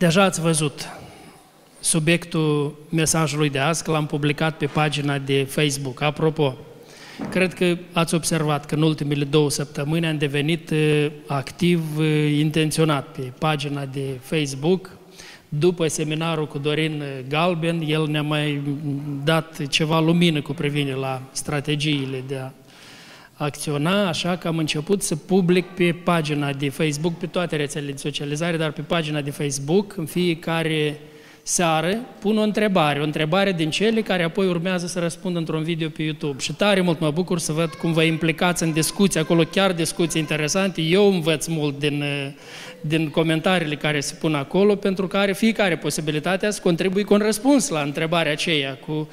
Deja ați văzut subiectul mesajului de azi, că l-am publicat pe pagina de Facebook. Apropo, cred că ați observat că în ultimele două săptămâni am devenit uh, activ, uh, intenționat pe pagina de Facebook. După seminarul cu Dorin Galben, el ne-a mai dat ceva lumină cu privire la strategiile de a acționa, așa că am început să public pe pagina de Facebook, pe toate rețelele de socializare, dar pe pagina de Facebook, în fiecare seară, pun o întrebare, o întrebare din cele care apoi urmează să răspund într-un video pe YouTube. Și tare mult mă bucur să văd cum vă implicați în discuții, acolo chiar discuții interesante. Eu învăț mult din, din comentariile care se pun acolo, pentru că are fiecare posibilitatea să contribui cu un răspuns la întrebarea aceea. Cu,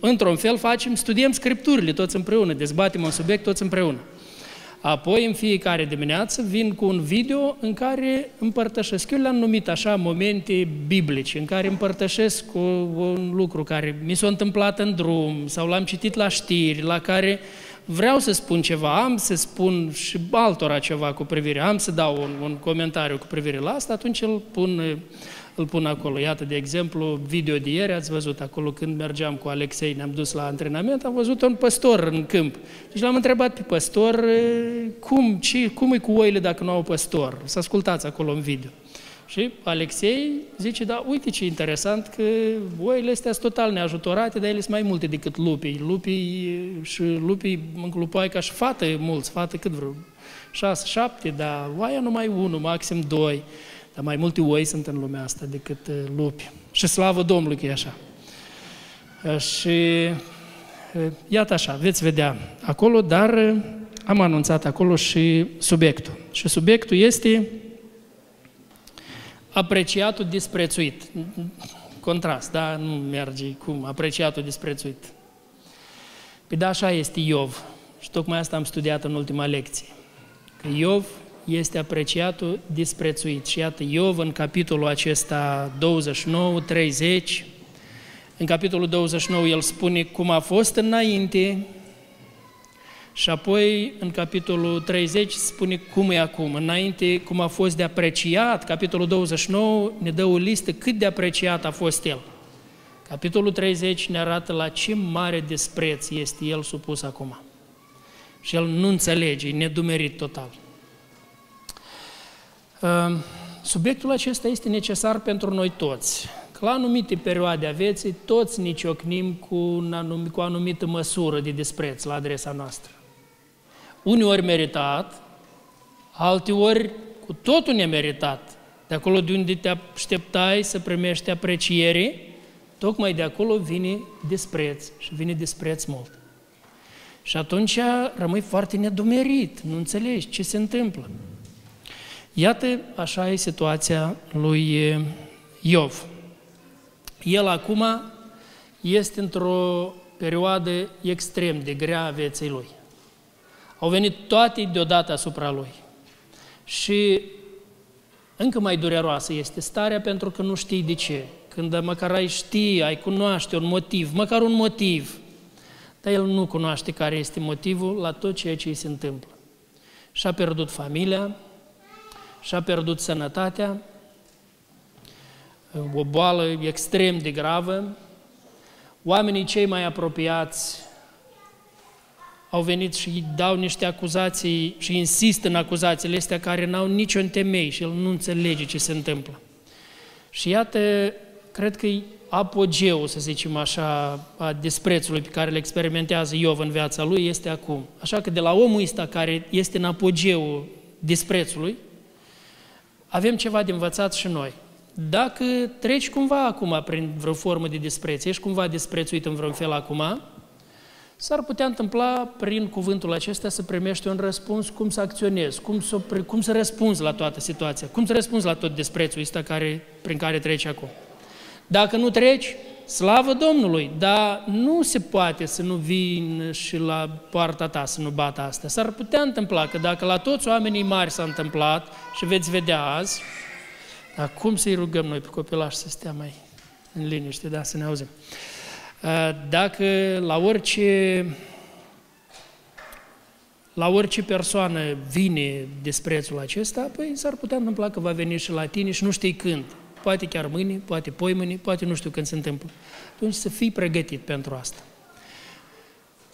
într-un fel facem, studiem scripturile toți împreună, dezbatem un subiect toți împreună. Apoi, în fiecare dimineață, vin cu un video în care împărtășesc. Eu le-am numit așa momente biblice, în care împărtășesc cu un lucru care mi s-a întâmplat în drum sau l-am citit la știri, la care vreau să spun ceva, am să spun și altora ceva cu privire, am să dau un, un comentariu cu privire la asta, atunci îl pun îl pun acolo. Iată, de exemplu, video de ieri, ați văzut acolo când mergeam cu Alexei, ne-am dus la antrenament, am văzut un păstor în câmp. Deci l-am întrebat pe păstor cum, ce, cum e cu oile dacă nu au păstor. Să ascultați acolo în video. Și Alexei zice, da, uite ce interesant că oile astea sunt total neajutorate, dar ele sunt mai multe decât lupii. Lupii și lupii înclupai ca și fată mulți, fată cât vreo șase, șapte, dar oaia numai unul, maxim doi. Dar mai multe oi sunt în lumea asta decât uh, lupi. Și slavă Domnului că e așa. Uh, și uh, iată așa, veți vedea acolo, dar am anunțat acolo și subiectul. Și subiectul este apreciatul disprețuit. Contrast, da? Nu merge cum, apreciatul disprețuit. Păi da, așa este Iov. Și tocmai asta am studiat în ultima lecție. Că Iov este apreciatul disprețuit. Și iată, Iov în capitolul acesta 29, 30, în capitolul 29 el spune cum a fost înainte și apoi în capitolul 30 spune cum e acum. Înainte cum a fost de apreciat, capitolul 29 ne dă o listă cât de apreciat a fost el. Capitolul 30 ne arată la ce mare despreț este el supus acum. Și el nu înțelege, e nedumerit total. Ehm, subiectul acesta este necesar pentru noi toți. Că la anumite perioade a vieții, toți ne ciocnim cu, un anumit, cu o anumită măsură de dispreț la adresa noastră. Uneori meritat, alteori cu totul nemeritat. De acolo de unde te așteptai să primești apreciere, tocmai de acolo vine dispreț și vine dispreț mult. Și atunci rămâi foarte nedumerit, nu înțelegi ce se întâmplă. Iată, așa e situația lui Iov. El acum este într-o perioadă extrem de grea a vieții lui. Au venit toate deodată asupra lui. Și încă mai dureroasă este starea pentru că nu știi de ce. Când măcar ai ști, ai cunoaște un motiv, măcar un motiv, dar el nu cunoaște care este motivul la tot ceea ce îi se întâmplă. Și-a pierdut familia, și-a pierdut sănătatea, o boală extrem de gravă. Oamenii cei mai apropiați au venit și îi dau niște acuzații și insistă în acuzațiile astea care n-au niciun temei și el nu înțelege ce se întâmplă. Și iată, cred că e apogeul, să zicem așa, a desprețului pe care îl experimentează Iov în viața lui este acum. Așa că de la omul ăsta care este în apogeul desprețului, avem ceva de învățat și noi. Dacă treci cumva acum prin vreo formă de dispreț, ești cumva disprețuit în vreun fel acum, s-ar putea întâmpla prin cuvântul acesta să primești un răspuns cum să acționezi, cum să, cum să răspunzi la toată situația, cum să răspunzi la tot disprețul ăsta care, prin care treci acum. Dacă nu treci, Slavă Domnului, dar nu se poate să nu vin și la poarta ta să nu bată asta. S-ar putea întâmpla că dacă la toți oamenii mari s-a întâmplat și veți vedea azi, dar cum să-i rugăm noi pe copilași să stea mai în liniște, da, să ne auzim. Dacă la orice la orice persoană vine desprețul acesta, păi s-ar putea întâmpla că va veni și la tine și nu știi când. Poate chiar mâine, poate poi mâine, poate nu știu când se întâmplă. Atunci să fii pregătit pentru asta.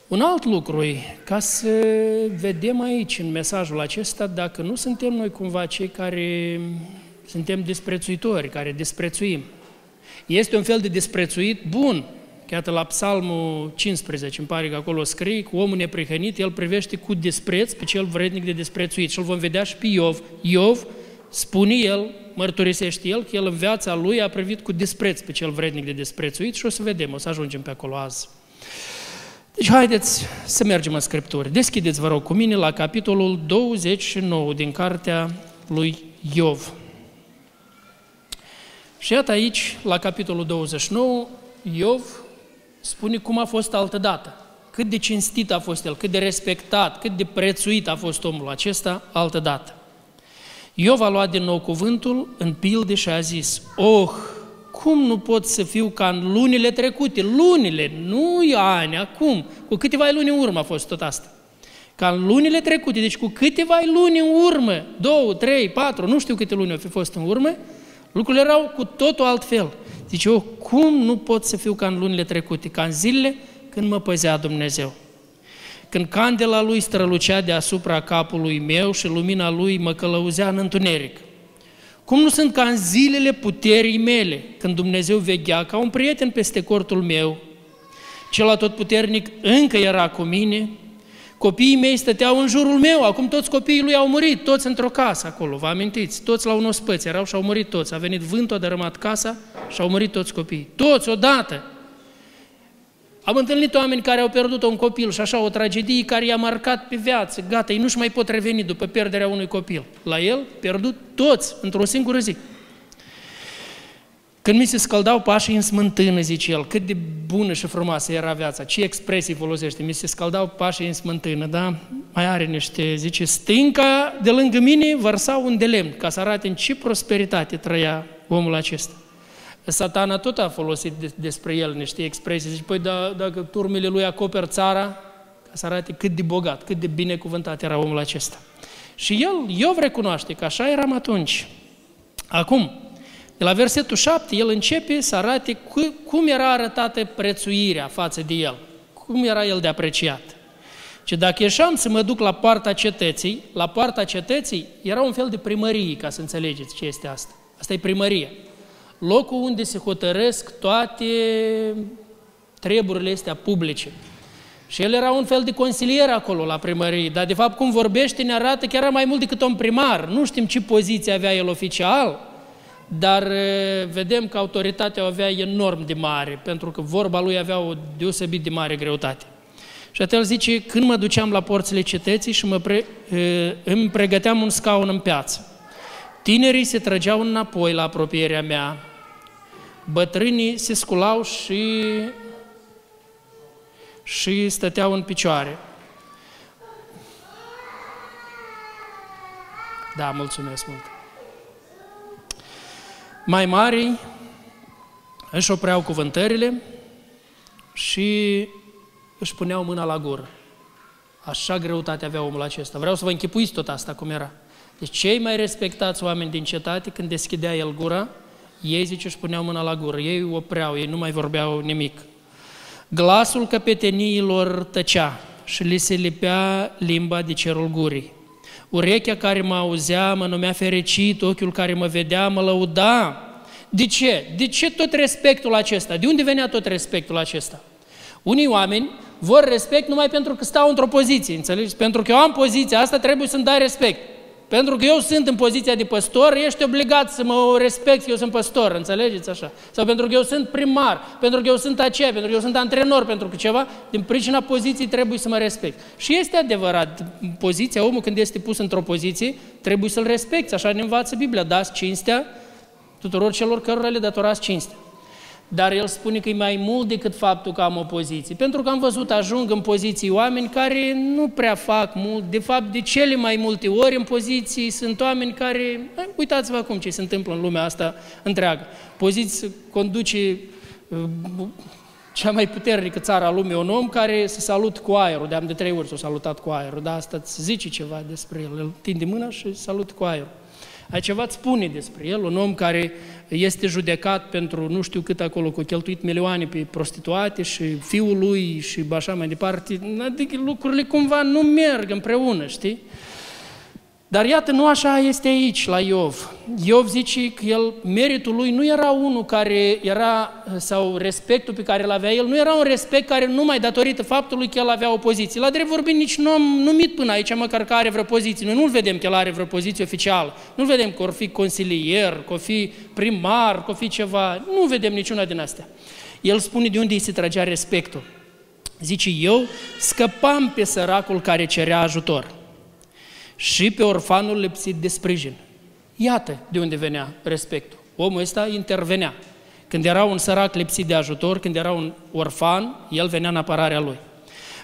Un alt lucru e, ca să vedem aici, în mesajul acesta, dacă nu suntem noi cumva cei care suntem disprețuitori, care disprețuim. Este un fel de disprețuit bun. Iată la Psalmul 15, îmi pare că acolo scrie, cu omul neprihănit, el privește cu dispreț pe cel vrednic de disprețuit. Și îl vom vedea și pe Iov. Iov, spune el, mărturisește el, că el în viața lui a privit cu dispreț pe cel vrednic de disprețuit și o să vedem, o să ajungem pe acolo azi. Deci haideți să mergem în Scripturi. Deschideți, vă rog, cu mine la capitolul 29 din cartea lui Iov. Și iată aici, la capitolul 29, Iov spune cum a fost altădată. Cât de cinstit a fost el, cât de respectat, cât de prețuit a fost omul acesta altădată. Iov a luat din nou cuvântul în pilde și a zis, Oh, cum nu pot să fiu ca în lunile trecute? Lunile, nu ani, acum. Cu câteva luni în urmă a fost tot asta. Ca în lunile trecute, deci cu câteva luni în urmă, două, trei, patru, nu știu câte luni au fi fost în urmă, lucrurile erau cu totul altfel. Zice, eu cum nu pot să fiu ca în lunile trecute, ca în zilele când mă păzea Dumnezeu? Când candela lui strălucea deasupra capului meu și lumina lui mă călăuzea în întuneric. Cum nu sunt ca în zilele puterii mele, când Dumnezeu veghea ca un prieten peste cortul meu, cel puternic încă era cu mine, copiii mei stăteau în jurul meu, acum toți copiii lui au murit, toți într-o casă acolo, vă amintiți? Toți la un ospăț erau și au murit toți, a venit vântul, a dărâmat casa și au murit toți copiii. Toți odată! Am întâlnit oameni care au pierdut un copil și așa o tragedie care i-a marcat pe viață. Gata, ei nu-și mai pot reveni după pierderea unui copil. La el, pierdut toți, într-o singură zi. Când mi se scăldau pașii în smântână, zice el, cât de bună și frumoasă era viața, ce expresii folosește, mi se scăldau pașii în smântână, da? Mai are niște, zice, stânca de lângă mine vărsa un de lemn, ca să arate în ce prosperitate trăia omul acesta. Satana tot a folosit despre el niște expresii. Zice, păi da, dacă turmele lui acoper țara, ca să arate cât de bogat, cât de binecuvântat era omul acesta. Și el, Iov recunoaște că așa eram atunci. Acum, de la versetul 7, el începe să arate cum era arătată prețuirea față de el, cum era el de apreciat. Și dacă ieșeam să mă duc la poarta cetății, la poarta cetății era un fel de primărie, ca să înțelegeți ce este asta. Asta e primărie locul unde se hotărăsc toate treburile astea publice. Și el era un fel de consilier acolo la primărie, dar de fapt cum vorbește ne arată că era mai mult decât un primar. Nu știm ce poziție avea el oficial, dar vedem că autoritatea o avea enorm de mare, pentru că vorba lui avea o deosebit de mare greutate. Și atunci zice, când mă duceam la porțile cetății și mă pre, îmi pregăteam un scaun în piață. Tinerii se trăgeau înapoi la apropierea mea, bătrânii se sculau și, și stăteau în picioare. Da, mulțumesc mult. Mai mari își opreau cuvântările și își puneau mâna la gură. Așa greutate avea omul acesta. Vreau să vă închipuiți tot asta cum era. Deci cei mai respectați oameni din cetate, când deschidea el gura, ei, zice, își puneau mâna la gură, ei opreau, ei nu mai vorbeau nimic. Glasul căpeteniilor tăcea și li se lipea limba de cerul gurii. Urechea care mă auzea mă numea fericit, ochiul care mă vedea mă lăuda. De ce? De ce tot respectul acesta? De unde venea tot respectul acesta? Unii oameni vor respect numai pentru că stau într-o poziție, înțelegeți? Pentru că eu am poziția asta, trebuie să-mi dai respect. Pentru că eu sunt în poziția de păstor, ești obligat să mă respect că eu sunt păstor, înțelegeți așa? Sau pentru că eu sunt primar, pentru că eu sunt aceea, pentru că eu sunt antrenor, pentru că ceva, din pricina poziției trebuie să mă respect. Și este adevărat, poziția, omul când este pus într-o poziție, trebuie să-l respecti, așa ne învață Biblia, dați cinstea tuturor celor cărora le datorați cinstea. Dar el spune că e mai mult decât faptul că am o poziție. Pentru că am văzut, ajung în poziții oameni care nu prea fac mult. De fapt, de cele mai multe ori în poziții sunt oameni care... Uitați-vă acum ce se întâmplă în lumea asta întreagă. Poziții conduce uh, cea mai puternică țară a lumii, un om care se salut cu aerul, de-am de trei ori s-a salutat cu aerul, dar asta îți zice ceva despre el, îl tinde mâna și salut cu aerul. Ai ceva îți spune despre el, un om care este judecat pentru nu știu cât acolo, cu cheltuit milioane pe prostituate și fiul lui și așa mai departe. Adică lucrurile cumva nu merg împreună, știi? Dar iată, nu așa este aici, la Iov. Iov zice că el, meritul lui nu era unul care era, sau respectul pe care îl avea el, nu era un respect care numai datorită faptului că el avea o poziție. La drept vorbind, nici nu am numit până aici măcar că are vreo poziție. Noi nu-l vedem că el are vreo poziție oficială. Nu-l vedem că or fi consilier, că o fi primar, că o fi ceva. Nu vedem niciuna din astea. El spune de unde îi se tragea respectul. Zice, eu scăpam pe săracul care cerea ajutor și pe orfanul lipsit de sprijin. Iată de unde venea respectul. Omul ăsta intervenea. Când era un sărac lipsit de ajutor, când era un orfan, el venea în apărarea lui.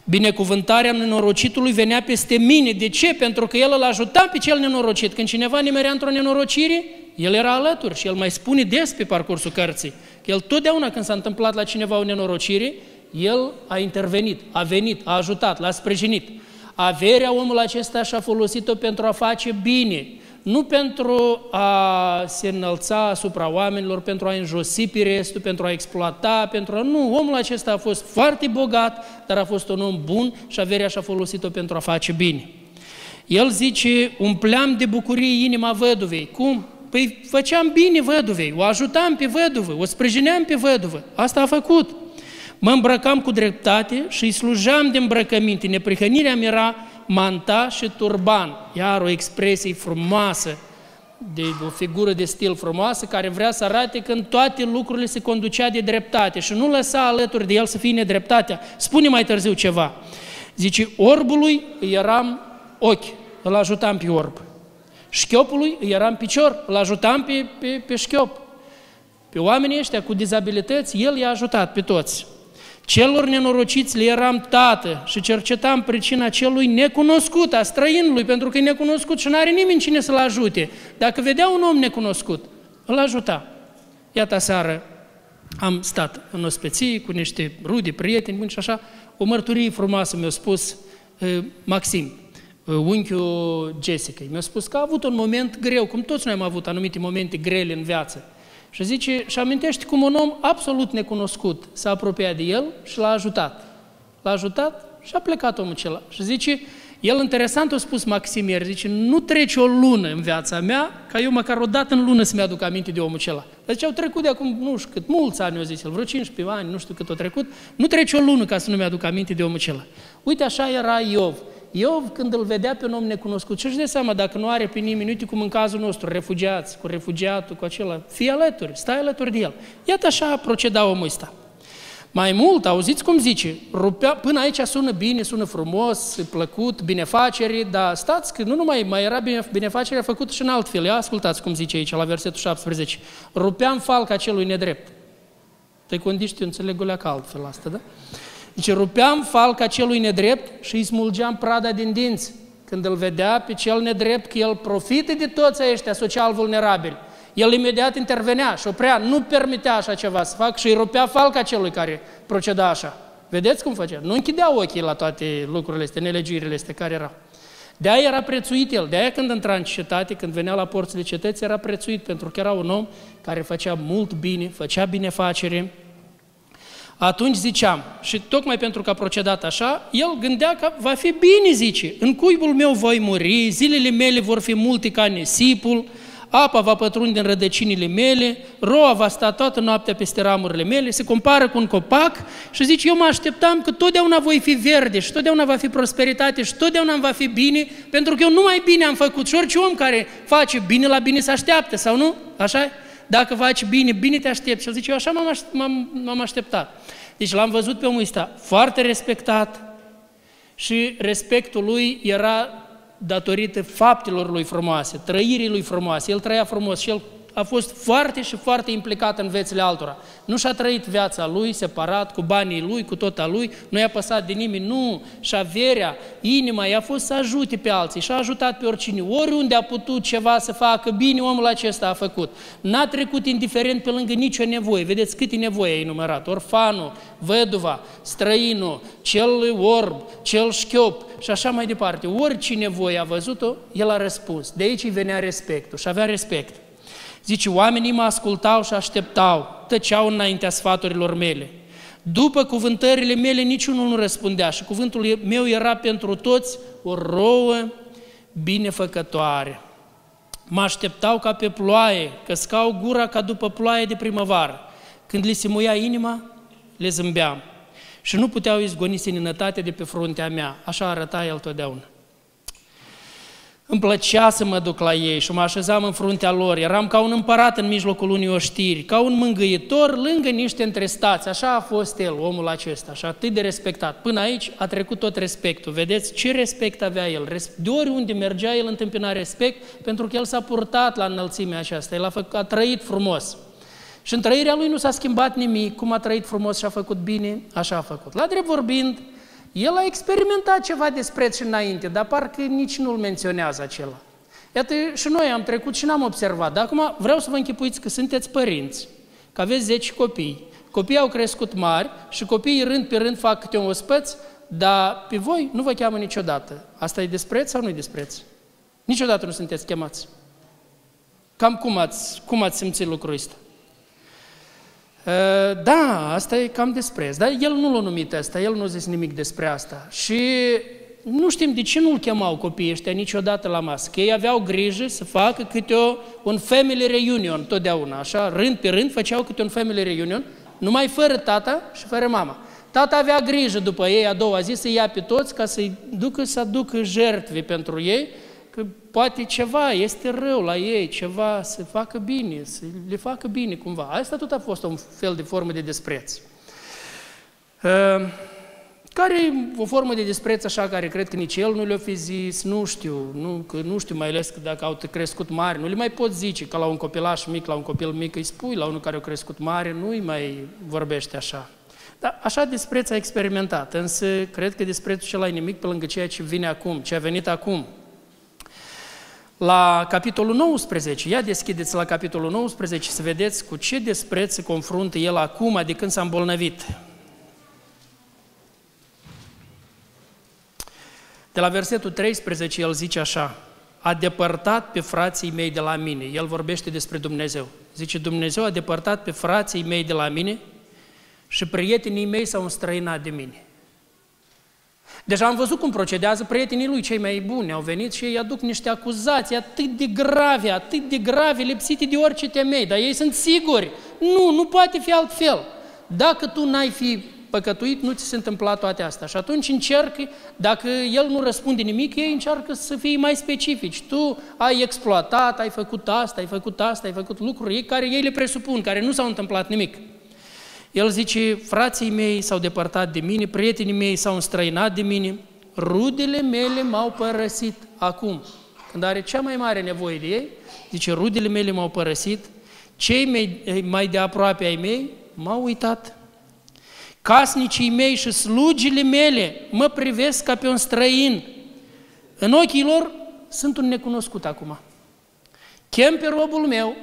Binecuvântarea nenorocitului venea peste mine. De ce? Pentru că el îl ajuta pe cel nenorocit. Când cineva nimerea într-o nenorocire, el era alături și el mai spune des pe parcursul cărții că el totdeauna când s-a întâmplat la cineva o nenorocire, el a intervenit, a venit, a ajutat, l-a sprijinit. Averea omul acesta și-a folosit-o pentru a face bine, nu pentru a se înălța asupra oamenilor, pentru a înjosi pe restul, pentru a exploata, pentru a... Nu, omul acesta a fost foarte bogat, dar a fost un om bun și averea și-a folosit-o pentru a face bine. El zice, umpleam de bucurie inima văduvei. Cum? Păi făceam bine văduvei, o ajutam pe văduvă, o sprijineam pe văduvă. Asta a făcut. Mă îmbrăcam cu dreptate și îi slujam de îmbrăcăminte. Neprihănirea mi era manta și turban. Iar o expresie frumoasă, de o figură de stil frumoasă, care vrea să arate când toate lucrurile se conducea de dreptate și nu lăsa alături de el să fie nedreptatea. Spune mai târziu ceva. Zice, orbului îi eram ochi, îl ajutam pe orb. Șchiopului îi eram picior, îl ajutam pe, pe, pe șchiop. Pe oamenii ăștia cu dizabilități, el i-a ajutat pe toți. Celor nenorociți le eram tată și cercetam pricina celui necunoscut, a străinului, pentru că e necunoscut și nu are nimeni cine să-l ajute. Dacă vedea un om necunoscut, îl ajuta. Iată seară am stat în ospeție cu niște rude, prieteni, buni și așa, o mărturie frumoasă mi-a spus uh, Maxim, uh, unchiul Jessica. Mi-a spus că a avut un moment greu, cum toți noi am avut anumite momente grele în viață. Și zice, și amintește cum un om absolut necunoscut s-a apropiat de el și l-a ajutat. L-a ajutat și a plecat omul acela. Și zice, el interesant a spus Maximier, zice, nu trece o lună în viața mea, ca eu măcar o dată în lună să-mi aduc aminte de omul acela. Dar zice, au trecut de acum, nu știu cât, mulți ani, eu zis el, vreo 15 ani, nu știu cât au trecut, nu trece o lună ca să nu mi-aduc aminte de omul acela. Uite, așa era Iov. Iov, când îl vedea pe un om necunoscut, și-și de seama, dacă nu are pe nimeni, uite cum în cazul nostru, refugiați, cu refugiatul, cu acela, fii alături, stai alături de el. Iată așa proceda omul ăsta. Mai mult, auziți cum zice, rupea, până aici sună bine, sună frumos, plăcut, binefacere, dar stați că nu numai mai era bine, binefacerea făcută și în alt fel. Ascultați cum zice aici la versetul 17. Rupeam falca celui nedrept. Te condiști, eu înțeleg o ca altfel asta, da? Deci rupeam falca celui nedrept și îi smulgeam prada din dinți. Când îl vedea pe cel nedrept că el profită de toți ăștia social vulnerabili, el imediat intervenea și oprea, nu permitea așa ceva să fac și îi rupea falca celui care proceda așa. Vedeți cum făcea? Nu închidea ochii la toate lucrurile astea, nelegiurile astea care erau. De aia era prețuit el, de aia când intra în cetate, când venea la porțile cetății, era prețuit, pentru că era un om care făcea mult bine, făcea binefacere, atunci ziceam, și tocmai pentru că a procedat așa, el gândea că va fi bine, zice, în cuibul meu voi muri, zilele mele vor fi multe ca nisipul, apa va pătrunde în rădăcinile mele, roa va sta toată noaptea peste ramurile mele, se compară cu un copac și zice, eu mă așteptam că totdeauna voi fi verde și totdeauna va fi prosperitate și totdeauna va fi bine, pentru că eu numai bine am făcut și orice om care face bine la bine se așteaptă, sau nu? Așa -i? Dacă faci bine, bine te aștept. Și el zice, eu așa m-am așteptat. Deci l-am văzut pe omul ăsta foarte respectat și respectul lui era datorită faptelor lui frumoase, trăirii lui frumoase. El trăia frumos și el a fost foarte și foarte implicat în viețile altora. Nu și-a trăit viața lui separat, cu banii lui, cu tot a lui, nu i-a păsat de nimeni, nu, și averea, inima i-a fost să ajute pe alții și a ajutat pe oricine. Oriunde a putut ceva să facă bine, omul acesta a făcut. N-a trecut indiferent pe lângă nicio nevoie. Vedeți câte nevoie ai enumerat. Orfanul, văduva, străinul, cel orb, cel șchiop și așa mai departe. Orice nevoie a văzut-o, el a răspuns. De aici îi venea respectul și avea respect. Zice, oamenii mă ascultau și așteptau, tăceau înaintea sfaturilor mele. După cuvântările mele niciunul nu răspundea și cuvântul meu era pentru toți o rouă binefăcătoare. Mă așteptau ca pe ploaie, că scau gura ca după ploaie de primăvară. Când li se muia inima, le zâmbeam. Și nu puteau izgoni seninătatea de pe fruntea mea. Așa arăta el totdeauna. Îmi plăcea să mă duc la ei și mă așezam în fruntea lor. Eram ca un împărat în mijlocul unei oștiri, ca un mângâietor lângă niște întrestați. Așa a fost el, omul acesta, și atât de respectat. Până aici a trecut tot respectul. Vedeți ce respect avea el? De oriunde mergea, el întâmpina respect, pentru că el s-a purtat la înălțimea aceasta. El a, făcut, a trăit frumos. Și în trăirea lui nu s-a schimbat nimic. Cum a trăit frumos și a făcut bine, așa a făcut. La drept vorbind, el a experimentat ceva despre și înainte, dar parcă nici nu-l menționează acela. Iată, și noi am trecut și n-am observat. Dar acum vreau să vă închipuiți că sunteți părinți, că aveți 10 copii. Copiii au crescut mari și copiii rând pe rând fac câte un ospăț, dar pe voi nu vă cheamă niciodată. Asta e despreț sau nu e despreț? Niciodată nu sunteți chemați. Cam cum ați, cum ați simțit lucrul ăsta? Uh, da, asta e cam despre asta. Dar el nu l-a numit asta, el nu a zis nimic despre asta. Și nu știm de ce nu-l chemau copiii ăștia niciodată la masă, că ei aveau grijă să facă câte o, un family reunion totdeauna, așa, rând pe rând făceau câte un family reunion, numai fără tata și fără mama. Tata avea grijă după ei a doua zi să ia pe toți ca să-i ducă să aducă jertve pentru ei că poate ceva este rău la ei, ceva să facă bine, să le facă bine cumva. Asta tot a fost un fel de formă de despreț. Ehm, care e o formă de despreț așa care cred că nici el nu le-a fi zis, nu știu, nu, că nu știu mai ales că dacă au crescut mari, nu le mai pot zice ca la un copilaș mic, la un copil mic îi spui, la unul care a crescut mare, nu îi mai vorbește așa. Dar așa despreț a experimentat, însă cred că desprețul cel nimic pe lângă ceea ce vine acum, ce a venit acum. La capitolul 19, ia deschideți la capitolul 19 să vedeți cu ce despreț se confruntă el acum de când s-a îmbolnăvit. De la versetul 13 el zice așa, a depărtat pe frații mei de la mine. El vorbește despre Dumnezeu. Zice, Dumnezeu a depărtat pe frații mei de la mine și prietenii mei s-au înstrăinat de mine. Deja am văzut cum procedează prietenii lui, cei mai buni, au venit și ei aduc niște acuzații atât de grave, atât de grave, lipsite de orice temei, dar ei sunt siguri. Nu, nu poate fi altfel. Dacă tu n-ai fi păcătuit, nu ți se întâmpla toate astea. Și atunci încerc, dacă el nu răspunde nimic, ei încearcă să fie mai specifici. Tu ai exploatat, ai făcut asta, ai făcut asta, ai făcut lucruri care ei le presupun, care nu s-au întâmplat nimic. El zice, frații mei s-au depărtat de mine, prietenii mei s-au înstrăinat de mine, rudele mele m-au părăsit acum. Când are cea mai mare nevoie de ei, zice, rudele mele m-au părăsit, cei mai, mai de aproape ai mei m-au uitat. Casnicii mei și slugile mele mă privesc ca pe un străin. În ochii lor sunt un necunoscut acum. Chem pe robul meu,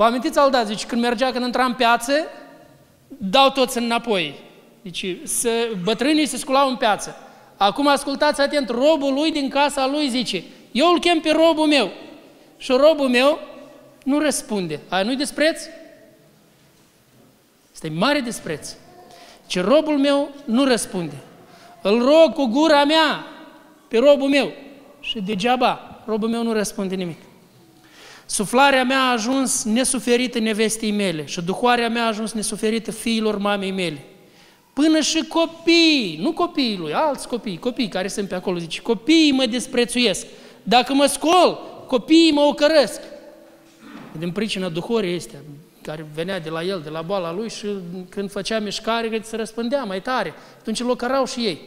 Vă amintiți al dat, zice, când mergea, când intra în piață, dau toți înapoi. Deci, să, bătrânii se sculau în piață. Acum ascultați atent, robul lui din casa lui zice, eu îl chem pe robul meu. Și robul meu nu răspunde. Aia nu-i despreț? Este mare despreț. Ce robul meu nu răspunde. Îl rog cu gura mea pe robul meu. Și degeaba, robul meu nu răspunde nimic. Suflarea mea a ajuns nesuferită nevestei mele și duhoarea mea a ajuns nesuferită fiilor mamei mele. Până și copiii, nu copiii lui, alți copii, copii care sunt pe acolo, zice, copiii mă desprețuiesc. Dacă mă scol, copiii mă ocărăsc. Din pricina duhorii este, care venea de la el, de la boala lui și când făcea mișcare, se răspândea mai tare. Atunci îl ocărau și ei.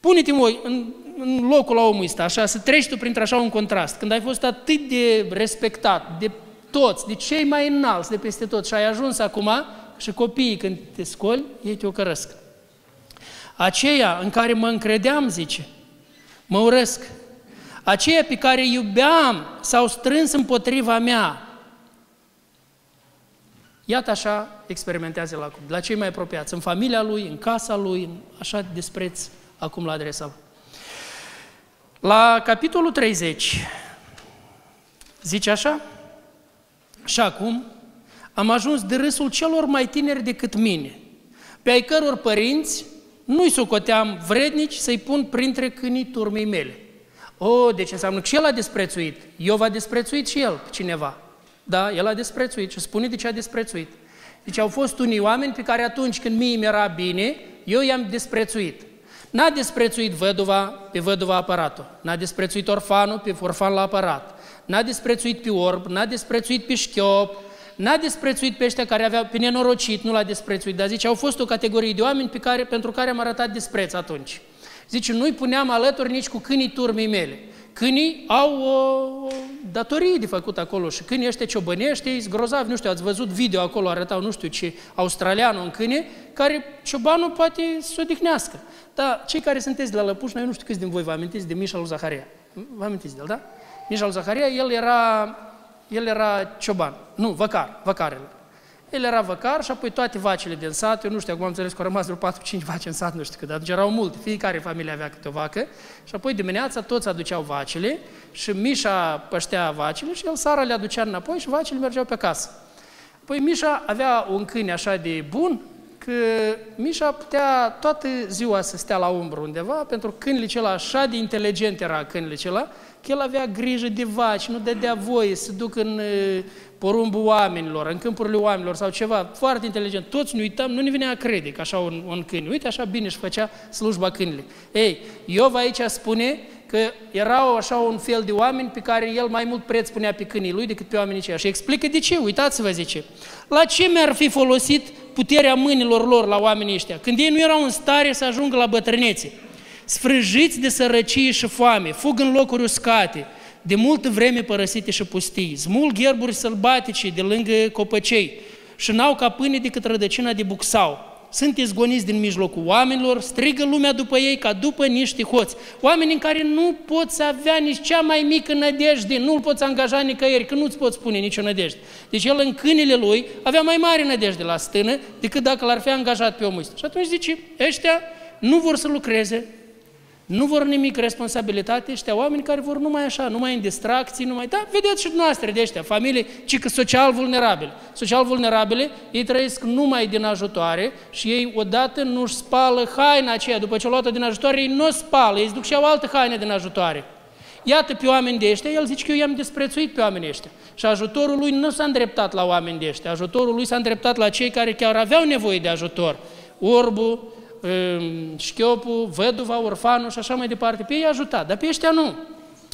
Pune-te voi în, în locul la omul ăsta, așa, să treci tu printre așa un contrast. Când ai fost atât de respectat de toți, de cei mai înalți de peste tot și ai ajuns acum și copiii când te scoli, ei te ocărăsc. Aceia în care mă încredeam, zice, mă urăsc. Aceia pe care iubeam s-au strâns împotriva mea. Iată așa experimentează la, la cei mai apropiați, în familia lui, în casa lui, în așa despreț acum la adresa La capitolul 30, Zice așa? Și acum am ajuns de râsul celor mai tineri decât mine, pe ai căror părinți nu-i socoteam vrednici să-i pun printre câinii turmei mele. O, deci înseamnă că și el a desprețuit. Iov a desprețuit și el pe cineva. Da, el a desprețuit și spune de ce a desprețuit. Deci au fost unii oameni pe care atunci când mie mi-era bine, eu i-am desprețuit. N-a desprețuit văduva, pe văduva apărat-o. N-a desprețuit orfanul, pe orfan l-a apărat. N-a desprețuit pe orb, n-a desprețuit pe șchiop, n-a desprețuit pe ăștia care aveau, pe nenorocit, nu l-a desprețuit, dar zice, au fost o categorie de oameni pe care, pentru care am arătat despreț atunci. Zice, nu-i puneam alături nici cu câinii turmii mele. Câinii au o datorie de făcut acolo și câinii ăștia ciobănești, ei grozavi, nu știu, ați văzut video acolo, arătau, nu știu ce, australianul în câine, care ciobanul poate să o odihnească. Dar cei care sunteți de la Lăpuș, noi nu știu câți din voi vă amintiți de Mișa lui Zaharia. Vă amintiți de el, da? Mișa lui Zaharia, el era, el era cioban, nu, văcar, văcarele. El era văcar și apoi toate vacile din sat, eu nu știu, acum am înțeles că au rămas vreo 4-5 vaci în sat, nu știu cât, dar erau multe, fiecare familie avea câte o vacă și apoi dimineața toți aduceau vacile și Mișa păștea vacile și el sara le aducea înapoi și vacile mergeau pe casă. Păi Mișa avea un câine așa de bun, că Mișa putea toată ziua să stea la umbră undeva, pentru că câinele acela, așa de inteligent era câinele acela, că el avea grijă de vaci, nu dădea voie să duc în porumbul oamenilor, în câmpurile oamenilor sau ceva foarte inteligent. Toți ne uităm, nu ne venea a crede că așa un, un câine. Uite, așa bine își făcea slujba câinele. Ei, Iov aici spune că erau așa un fel de oameni pe care el mai mult preț punea pe câinii lui decât pe oamenii aceia. Și explică de ce, uitați-vă, zice. La ce mi-ar fi folosit puterea mâinilor lor la oamenii ăștia? Când ei nu erau în stare să ajungă la bătrânețe. Sfrâjiți de sărăcie și foame, fug în locuri uscate, de multă vreme părăsite și pustii, smulg ierburi sălbatice de lângă copăcei și n-au ca pâine decât rădăcina de buxau. Sunt izgoniți din mijlocul oamenilor, strigă lumea după ei ca după niște hoți. Oameni în care nu poți avea nici cea mai mică nădejde, nu-l poți angaja nicăieri, că nu-ți poți spune nicio nădejde. Deci el în câinile lui avea mai mare nădejde la stână decât dacă l-ar fi angajat pe omul ăsta. Și atunci zice, ăștia nu vor să lucreze, nu vor nimic responsabilitate ăștia oameni care vor numai așa, numai în distracții, numai... Da, vedeți și noastre de ăștia, familii, ci că social vulnerabile. Social vulnerabile, ei trăiesc numai din ajutoare și ei odată nu-și spală haina aceea, după ce o luată din ajutoare, ei nu o spală, ei duc și au altă haină din ajutoare. Iată pe oameni de ăștia, el zice că eu i-am desprețuit pe oamenii ăștia. Și ajutorul lui nu s-a îndreptat la oameni de ăștia, ajutorul lui s-a îndreptat la cei care chiar aveau nevoie de ajutor. Orbul, șchiopul, văduva, orfanul și așa mai departe. Pe ei a ajutat, dar pe ăștia nu.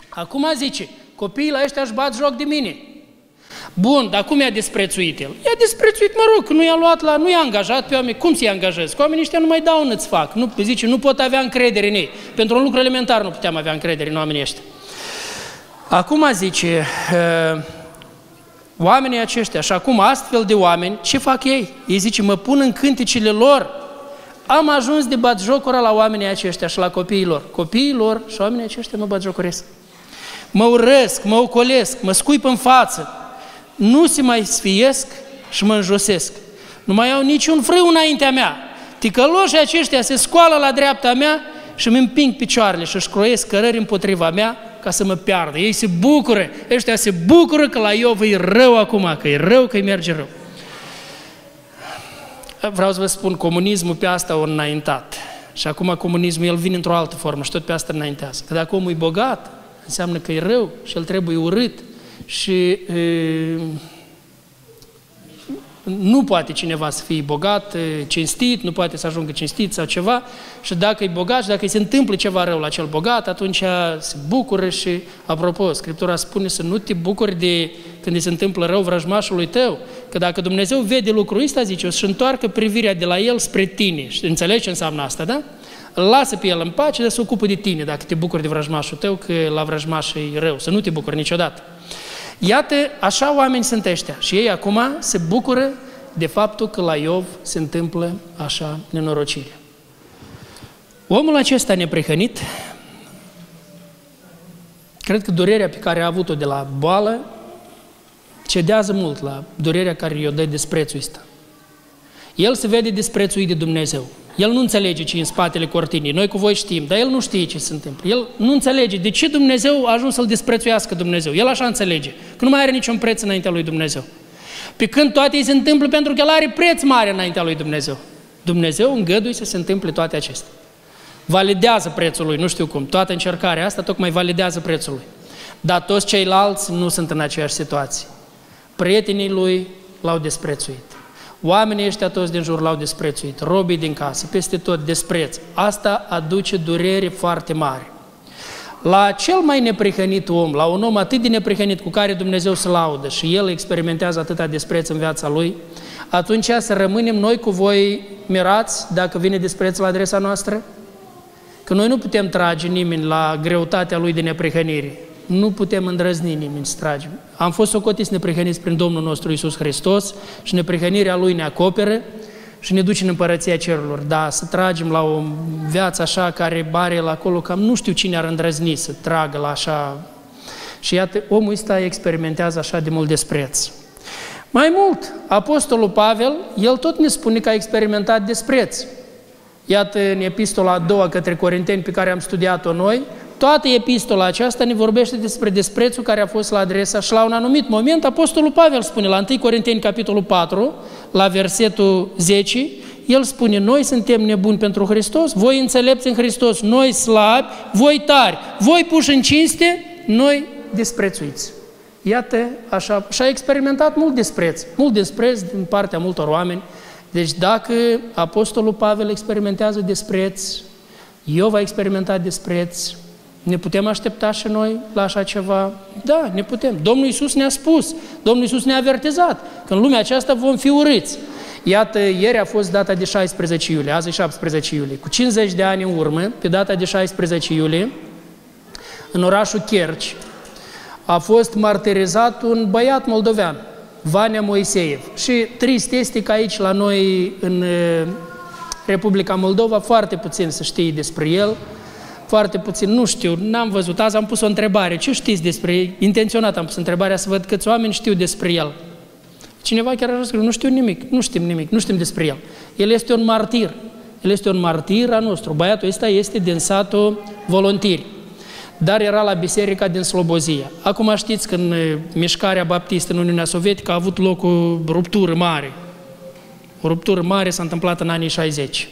Acum zice, copiii la ăștia își bat joc de mine. Bun, dar cum i-a desprețuit el? I-a desprețuit, mă rog, nu i-a luat la, nu i-a angajat pe oameni. Cum să-i angajezi? Că oamenii ăștia nu mai dau îți fac. Nu, zice, nu pot avea încredere în ei. Pentru un lucru elementar nu puteam avea încredere în oamenii ăștia. Acum zice, uh, oamenii aceștia și acum astfel de oameni, ce fac ei? Ei zice, mă pun în cântecele lor am ajuns de bat jocura la oamenii aceștia și la copiilor. Copiilor și oamenii aceștia mă bat jocoresc. Mă urăsc, mă ocolesc, mă scuip în față. Nu se mai sfiesc și mă înjosesc. Nu mai au niciun frâu înaintea mea. Ticăloșii aceștia se scoală la dreapta mea și îmi împing picioarele și își croiesc cărări împotriva mea ca să mă piardă. Ei se bucură, ăștia se bucură că la Iov e rău acum, că e rău, că îi merge rău. Vreau să vă spun, comunismul pe asta a înaintat. Și acum comunismul, el vine într-o altă formă și tot pe asta înaintează. Că dacă omul e bogat, înseamnă că e rău și el trebuie urât și e, nu poate cineva să fie bogat, cinstit, nu poate să ajungă cinstit sau ceva și dacă e bogat și dacă îi se întâmplă ceva rău la cel bogat, atunci se bucură și, apropo, Scriptura spune să nu te bucuri de când îi se întâmplă rău vrăjmașului tău, că dacă Dumnezeu vede lucrul ăsta, zice, o să întoarcă privirea de la el spre tine. Și înțelegi ce înseamnă asta, da? lasă pe el în pace, de să ocupă de tine, dacă te bucuri de vrăjmașul tău, că la vrăjmaș e rău, să nu te bucuri niciodată. Iată, așa oameni sunt ăștia. Și ei acum se bucură de faptul că la Iov se întâmplă așa nenorocire. Omul acesta neprihănit, cred că durerea pe care a avut-o de la boală cedează mult la durerea care i-o dă desprețul ăsta. El se vede desprețuit de Dumnezeu. El nu înțelege ce e în spatele cortinii. Noi cu voi știm, dar el nu știe ce se întâmplă. El nu înțelege de ce Dumnezeu a ajuns să-l disprețuiască Dumnezeu. El așa înțelege, că nu mai are niciun preț înaintea lui Dumnezeu. Pe când toate îi se întâmplă pentru că el are preț mare înaintea lui Dumnezeu. Dumnezeu îngăduie să se întâmple toate acestea. Validează prețul lui, nu știu cum. Toată încercarea asta tocmai validează prețul lui. Dar toți ceilalți nu sunt în aceeași situație. Prietenii lui l-au desprețuit. Oamenii ăștia toți din jur l-au desprețuit, robii din casă, peste tot despreț. Asta aduce durere foarte mare. La cel mai neprihănit om, la un om atât de neprihănit cu care Dumnezeu se laudă și el experimentează atâta despreț în viața lui, atunci să rămânem noi cu voi mirați dacă vine despreț la adresa noastră? Că noi nu putem trage nimeni la greutatea lui de neprihănire nu putem îndrăzni nimeni să tragem. Am fost socotiți neprihăniți prin Domnul nostru Isus Hristos și neprihănirea Lui ne acoperă și ne duce în împărăția cerurilor. Da, să tragem la o viață așa care bare la acolo, cam nu știu cine ar îndrăzni să tragă la așa. Și iată, omul ăsta experimentează așa de mult despreț. Mai mult, Apostolul Pavel, el tot ne spune că a experimentat despreț. Iată în epistola a doua către Corinteni pe care am studiat-o noi, Toată epistola aceasta ne vorbește despre desprețul care a fost la adresa și la un anumit moment Apostolul Pavel spune la 1 Corinteni capitolul 4, la versetul 10, el spune, noi suntem nebuni pentru Hristos, voi înțelepți în Hristos, noi slabi, voi tari, voi puși în cinste, noi desprețuiți. Iată, așa, și a experimentat mult despreț, mult despreț din partea multor oameni. Deci dacă Apostolul Pavel experimentează despreț, eu va experimenta despreț, ne putem aștepta și noi la așa ceva? Da, ne putem. Domnul Iisus ne-a spus, Domnul Iisus ne-a avertizat că în lumea aceasta vom fi urâți. Iată, ieri a fost data de 16 iulie, azi e 17 iulie. Cu 50 de ani în urmă, pe data de 16 iulie, în orașul Kerci, a fost martirizat un băiat moldovean, Vania Moiseev. Și trist este că aici, la noi, în Republica Moldova, foarte puțin să știe despre el, foarte puțin, nu știu, n-am văzut, azi am pus o întrebare, ce știți despre el? Intenționat am pus întrebarea să văd câți oameni știu despre el. Cineva chiar a răspuns, nu știu nimic, nu știm nimic, nu știm despre el. El este un martir, el este un martir a nostru. Băiatul ăsta este din satul Volontiri, dar era la biserica din Slobozia. Acum știți că în mișcarea baptistă în Uniunea Sovietică a avut loc o ruptură mare. O ruptură mare s-a întâmplat în anii 60.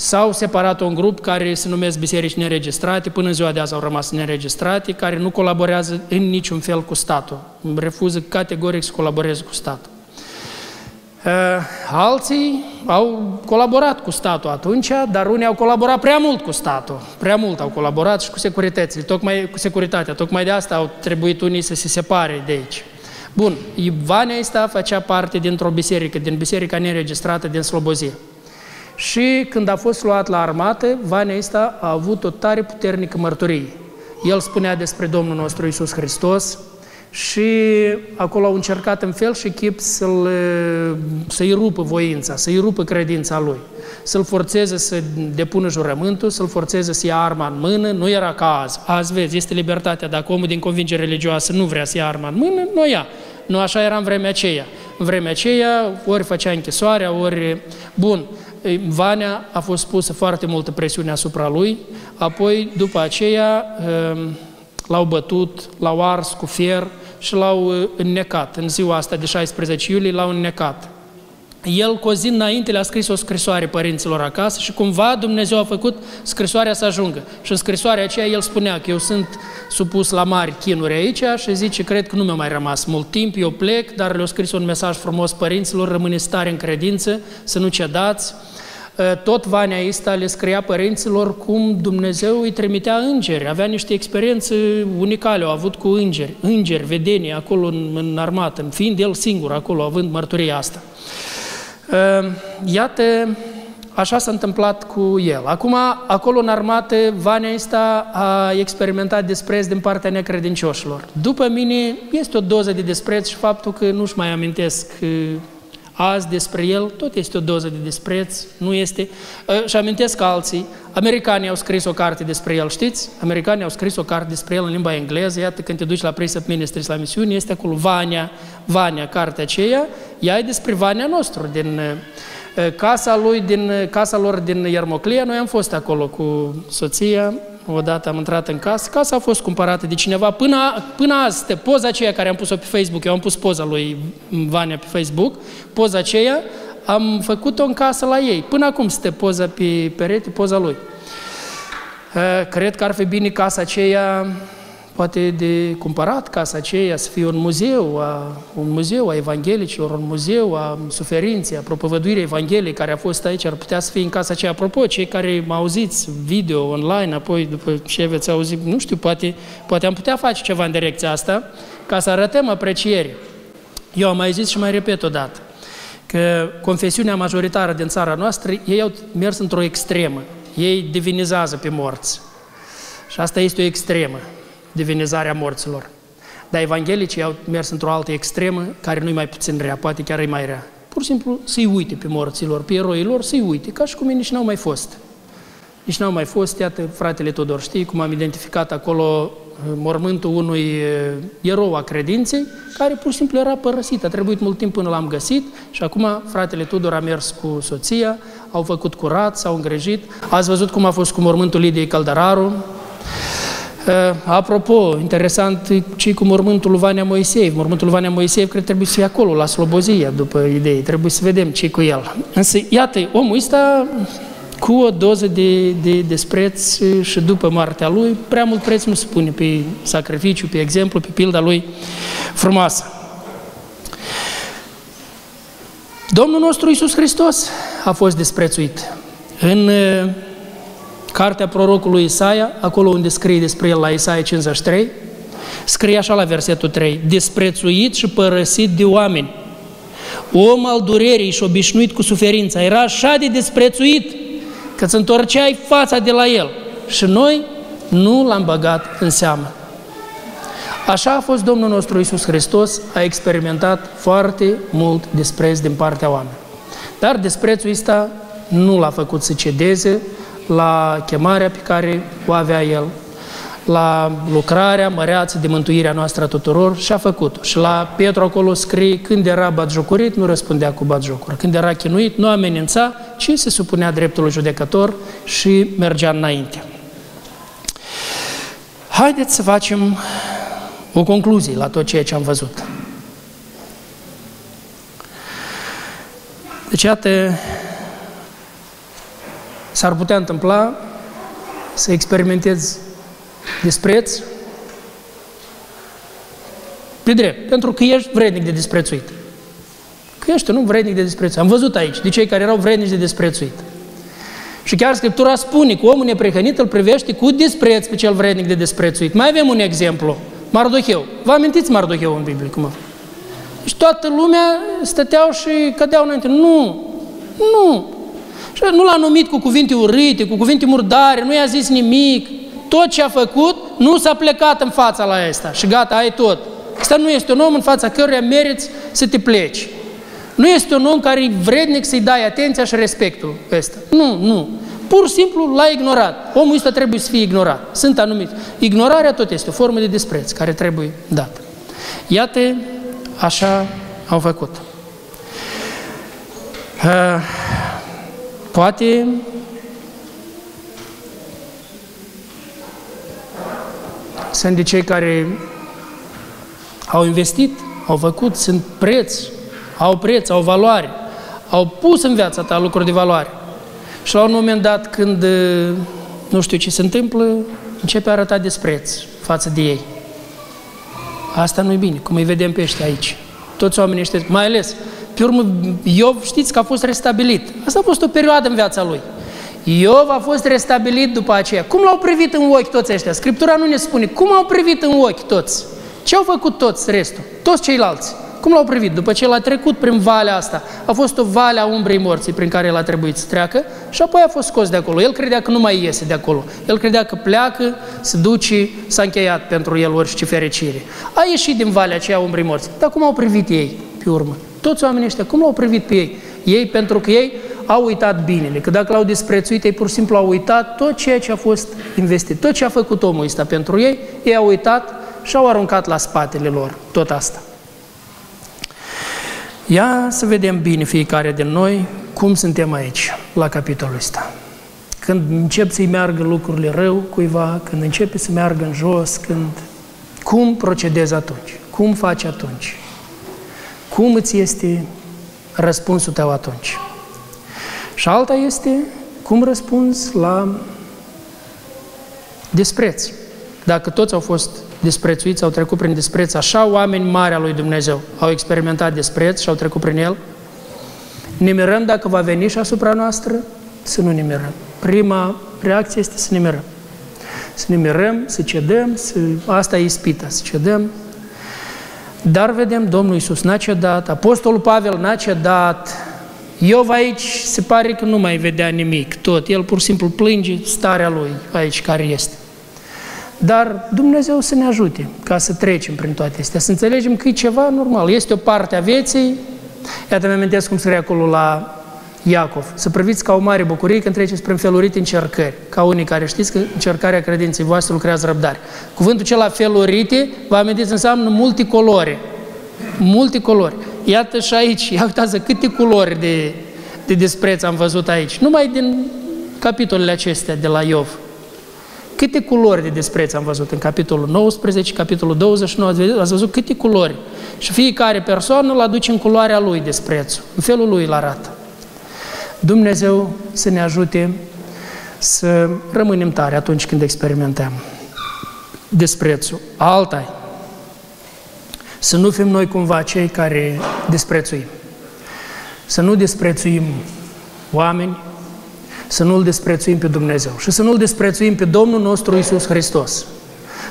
S-au separat un grup care se numesc biserici neregistrate, până în ziua de azi au rămas neregistrate, care nu colaborează în niciun fel cu statul. Refuză categoric să colaboreze cu statul. Uh, alții au colaborat cu statul atunci, dar unii au colaborat prea mult cu statul. Prea mult au colaborat și cu securitățile, tocmai cu securitatea. Tocmai de asta au trebuit unii să se separe de aici. Bun, Ivania asta făcea parte dintr-o biserică, din biserica neregistrată din Slobozia. Și când a fost luat la armată, Vania ăsta a avut o tare puternică mărturie. El spunea despre Domnul nostru Isus Hristos și acolo au încercat în fel și chip să-l, să-i rupă voința, să-i rupă credința lui, să-l forțeze să depună jurământul, să-l forțeze să ia arma în mână, nu era ca azi. Azi, vezi, este libertatea, dacă omul din convingere religioasă nu vrea să ia arma în mână, nu ia. Nu așa era în vremea aceea. În vremea aceea, ori făcea închisoarea, ori... Bun, Vanea a fost pusă foarte multă presiune asupra lui, apoi după aceea ehm, l-au bătut, l-au ars cu fier și l-au eh, înnecat. În ziua asta de 16 iulie l-au înnecat. El, cu o zi înainte, le-a scris o scrisoare părinților acasă și cumva Dumnezeu a făcut scrisoarea să ajungă. Și în scrisoarea aceea el spunea că eu sunt supus la mari chinuri aici și zice, cred că nu mi-a mai rămas mult timp, eu plec, dar le-a scris un mesaj frumos părinților, rămâneți stare în credință, să nu cedați, Ă, tot Vania Ista le scria părinților cum Dumnezeu îi trimitea îngeri. Avea niște experiențe unicale, au avut cu îngeri, îngeri, vedenii acolo în, în armată, fiind el singur acolo, având mărturia asta. Ă, iată, așa s-a întâmplat cu el. Acum, acolo în armată, Vania Ista a experimentat despreț din partea necredincioșilor. După mine, este o doză de despreț și faptul că nu-și mai amintesc azi despre el, tot este o doză de despreț, nu este... Ă, și amintesc că alții, americanii au scris o carte despre el, știți? Americanii au scris o carte despre el în limba engleză, iată când te duci la Precept Ministries la misiune, este acolo Vania, Vania, cartea aceea, ea e despre Vania nostru din, Casa, lui din, casa lor din Iermoclia, noi am fost acolo cu soția, odată am intrat în casă, casa a fost cumpărată de cineva, până, până azi, poza aceea care am pus-o pe Facebook, eu am pus poza lui Vania pe Facebook, poza aceea, am făcut-o în casă la ei. Până acum stă poza pe perete, poza lui. Cred că ar fi bine casa aceea poate de cumpărat casa aceea să fie un muzeu, a, un muzeu a evanghelicilor, un muzeu a suferinței, a propovăduirii Evangheliei care a fost aici, ar putea să fie în casa aceea. Apropo, cei care mă auziți video online, apoi după ce veți auzi, nu știu, poate, poate am putea face ceva în direcția asta, ca să arătăm apreciere. Eu am mai zis și mai repet odată, că confesiunea majoritară din țara noastră, ei au mers într-o extremă. Ei divinizează pe morți. Și asta este o extremă divinizarea morților. Dar evanghelicii au mers într-o altă extremă, care nu-i mai puțin rea, poate chiar e mai rea. Pur și simplu să-i uite pe morților, pe eroilor, să-i uite, ca și cum ei nici n-au mai fost. Nici n-au mai fost, iată, fratele Tudor, știi cum am identificat acolo uh, mormântul unui uh, erou a credinței, care pur și simplu era părăsit. A trebuit mult timp până l-am găsit și acum fratele Tudor a mers cu soția, au făcut curat, s-au îngrijit. Ați văzut cum a fost cu mormântul Lidiei Caldăraru, Uh, apropo, interesant, ce cu mormântul Vania Moiseev. Mormântul Vania Moiseev cred că trebuie să fie acolo, la Slobozia, după idei. Trebuie să vedem ce cu el. Însă, iată, omul ăsta cu o doză de, de despreț și după moartea lui, prea mult preț nu se pune pe sacrificiu, pe exemplu, pe pilda lui frumoasă. Domnul nostru Iisus Hristos a fost desprețuit. În uh, Cartea prorocului Isaia, acolo unde scrie despre el la Isaia 53, scrie așa la versetul 3, desprețuit și părăsit de oameni, om al durerii și obișnuit cu suferința, era așa de desprețuit că îți întorceai fața de la el și noi nu l-am băgat în seamă. Așa a fost Domnul nostru Isus Hristos, a experimentat foarte mult despreț din partea oamenilor. Dar desprețul ăsta nu l-a făcut să cedeze, la chemarea pe care o avea El, la lucrarea măreață de mântuirea noastră a tuturor și a făcut-o. Și la Petru acolo scrie, când era batjocurit, nu răspundea cu batjocură. Când era chinuit, nu amenința, ci se supunea dreptului judecător și mergea înainte. Haideți să facem o concluzie la tot ceea ce am văzut. Deci, iată, S-ar putea întâmpla să experimentezi dispreț pe drept, pentru că ești vrednic de disprețuit. Că ești nu vrednic de disprețuit. Am văzut aici de cei care erau vrednici de disprețuit. Și chiar Scriptura spune că omul neprihănit îl privește cu dispreț pe cel vrednic de disprețuit. Mai avem un exemplu. Mardoheu. Vă amintiți Mardoheu în Biblie? Cum a Deci toată lumea stăteau și cădeau înainte. Nu! Nu! Și nu l-a numit cu cuvinte urâte, cu cuvinte murdare, nu i-a zis nimic. Tot ce a făcut, nu s-a plecat în fața la asta și gata, ai tot. Asta nu este un om în fața căruia meriți să te pleci. Nu este un om care e vrednic să-i dai atenția și respectul ăsta. Nu, nu. Pur și simplu l-a ignorat. Omul ăsta trebuie să fie ignorat. Sunt anumiți. Ignorarea tot este o formă de despreț care trebuie dată. Iată, așa au făcut. Uh, Poate sunt de cei care au investit, au făcut, sunt preț, au preț, au valoare, au pus în viața ta lucruri de valoare. Și la un moment dat, când nu știu ce se întâmplă, începe a arăta despreț față de ei. Asta nu e bine, cum îi vedem pe ăștia aici. Toți oamenii ăștia, mai ales pe urmă, Iov știți că a fost restabilit. Asta a fost o perioadă în viața lui. Iov a fost restabilit după aceea. Cum l-au privit în ochi toți ăștia? Scriptura nu ne spune. Cum au privit în ochi toți? Ce au făcut toți restul? Toți ceilalți. Cum l-au privit? După ce l-a trecut prin valea asta, a fost o vale a umbrei morții prin care el a trebuit să treacă și apoi a fost scos de acolo. El credea că nu mai iese de acolo. El credea că pleacă, se duce, s-a încheiat pentru el orice fericire. A ieșit din valea aceea a umbrei morții. Dar cum au privit ei pe urmă? Toți oamenii ăștia, cum l-au privit pe ei? Ei, pentru că ei au uitat binele, că dacă l-au disprețuit, ei pur și simplu au uitat tot ceea ce a fost investit, tot ce a făcut omul ăsta pentru ei, ei au uitat și au aruncat la spatele lor tot asta. Ia să vedem bine fiecare din noi cum suntem aici, la capitolul ăsta. Când încep să-i meargă lucrurile rău cuiva, când începe să meargă în jos, când... Cum procedezi atunci? Cum faci atunci? Cum îți este răspunsul tău atunci? Și alta este cum răspunzi la despreț. Dacă toți au fost desprețuiți, au trecut prin despreț, așa oameni mari al lui Dumnezeu au experimentat despreț și au trecut prin el, ne mirăm dacă va veni și asupra noastră? Să nu ne mirăm. Prima reacție este să ne mirăm. Să ne mirăm, să cedăm, să... asta e ispita, să cedăm. Dar vedem, Domnul Iisus n-a cedat, Apostolul Pavel n-a cedat, Iov aici se pare că nu mai vedea nimic, tot. El pur și simplu plânge starea lui aici care este. Dar Dumnezeu să ne ajute ca să trecem prin toate astea, să înțelegem că e ceva normal. Este o parte a vieții. Iată, mi amintesc cum scrie acolo la Iacov. Să priviți ca o mare bucurie când treceți prin felurite încercări. Ca unii care știți că încercarea credinței voastre lucrează răbdare. Cuvântul acela felurite, vă amintiți, înseamnă multicolore. Multicolore. Iată și aici, ia uitați câte culori de, de despreț am văzut aici. Numai din capitolele acestea de la Iov. Câte culori de despreț am văzut în capitolul 19, capitolul 29, ați văzut câte culori. Și fiecare persoană îl aduce în culoarea lui desprețul, în felul lui îl arată. Dumnezeu să ne ajute să rămânem tare atunci când experimentăm desprețul. Alta să nu fim noi cumva cei care desprețuim. Să nu desprețuim oameni, să nu-L desprețuim pe Dumnezeu și să nu-L desprețuim pe Domnul nostru Isus Hristos.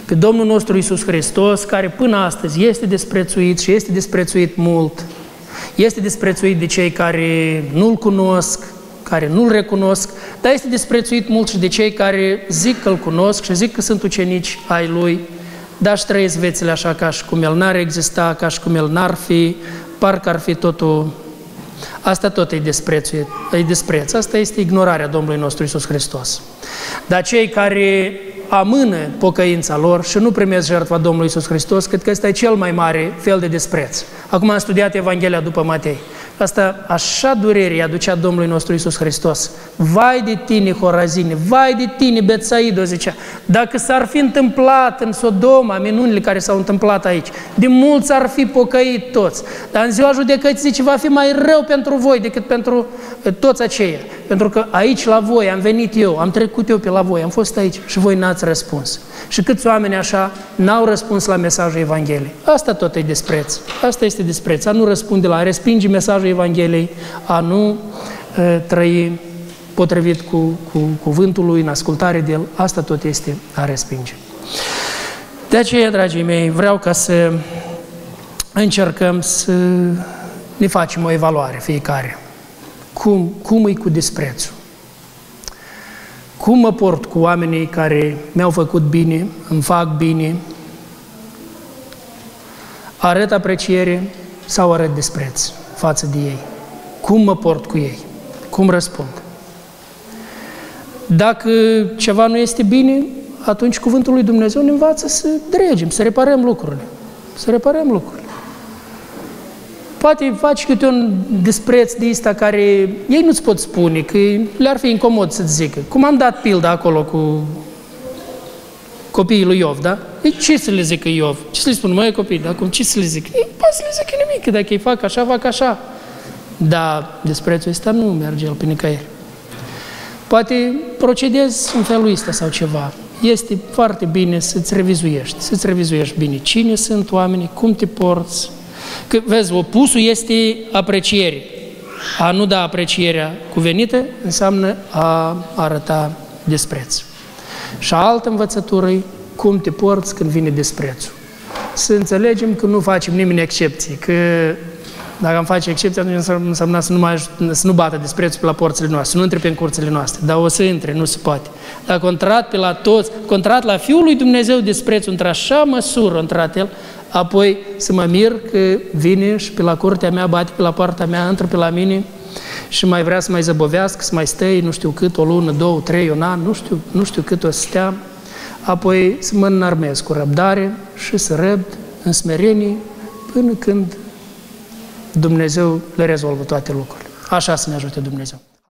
Pe Domnul nostru Isus Hristos, care până astăzi este desprețuit și este desprețuit mult, este desprețuit de cei care nu-L cunosc, care nu-L recunosc, dar este desprețuit mult și de cei care zic că-L cunosc și zic că sunt ucenici ai Lui, dar și trăiesc viețile așa ca și cum El n-ar exista, ca și cum El n-ar fi, parcă ar fi totul Asta tot e desprețuit, e despreț. Asta este ignorarea Domnului nostru Isus Hristos. Dar cei care amână pocăința lor și nu primesc jertfa Domnului Isus Hristos, cred că ăsta e cel mai mare fel de despreț. Acum am studiat Evanghelia după Matei. Asta așa durere aducea Domnului nostru Isus Hristos. Vai de tine, Horazine, vai de tine, Betsaido, zicea. Dacă s-ar fi întâmplat în Sodoma minunile care s-au întâmplat aici, de mulți ar fi pocăit toți. Dar în ziua judecății zice, va fi mai rău pentru voi decât pentru eh, toți aceia. Pentru că aici la voi am venit eu, am trecut eu pe la voi, am fost aici și voi n-ați răspuns. Și câți oameni așa n-au răspuns la mesajul Evangheliei. Asta tot e despreț. Asta este despreț. A nu răspunde la, a respinge mesajul Evangheliei, a nu uh, trăi potrivit cu, cu cuvântul lui, în ascultare de el, asta tot este a respinge. De aceea, dragii mei, vreau ca să încercăm să ne facem o evaluare fiecare. Cum, cum e cu disprețul? Cum mă port cu oamenii care mi-au făcut bine, îmi fac bine, arăt apreciere sau arăt dispreț față de ei? Cum mă port cu ei? Cum răspund? Dacă ceva nu este bine, atunci cuvântul lui Dumnezeu ne învață să dregem, să reparăm lucrurile. Să reparăm lucrurile. Poate faci câte un dispreț de ăsta care ei nu-ți pot spune, că le-ar fi incomod să-ți zică. Cum am dat pilda acolo cu copiii lui Iov, da? Ei, ce să le zică Iov? Ce să le spun, măi copii, da? Cum ce să le zic? Ei, poate să le zică nimic, că dacă ei fac așa, fac așa. Dar disprețul ăsta nu merge el pe nicăieri. Poate procedezi în felul ăsta sau ceva. Este foarte bine să-ți revizuiești, să-ți revizuiești bine cine sunt oamenii, cum te porți, Că, vezi, opusul este apreciere. A nu da aprecierea cuvenită înseamnă a arăta despreț. Și altă învățătură cum te porți când vine desprețul. Să înțelegem că nu facem nimeni excepții, că dacă am face excepție, atunci înseamnă să nu, mai, să nu bată desprețul pe la porțile noastre, să nu intre pe în curțile noastre, dar o să intre, nu se poate. Dar contrat pe la toți, contrat la Fiul lui Dumnezeu desprețul într-așa măsură, într el, apoi să mă mir că vine și pe la curtea mea, bate pe la poarta mea, intră pe la mine și mai vrea să mai zăbovească, să mai stăi, nu știu cât, o lună, două, trei, un an, nu știu, nu știu cât o să stea, apoi să mă înarmez cu răbdare și să răbd în smerenie până când Dumnezeu le rezolvă toate lucrurile. Așa să ne ajute Dumnezeu.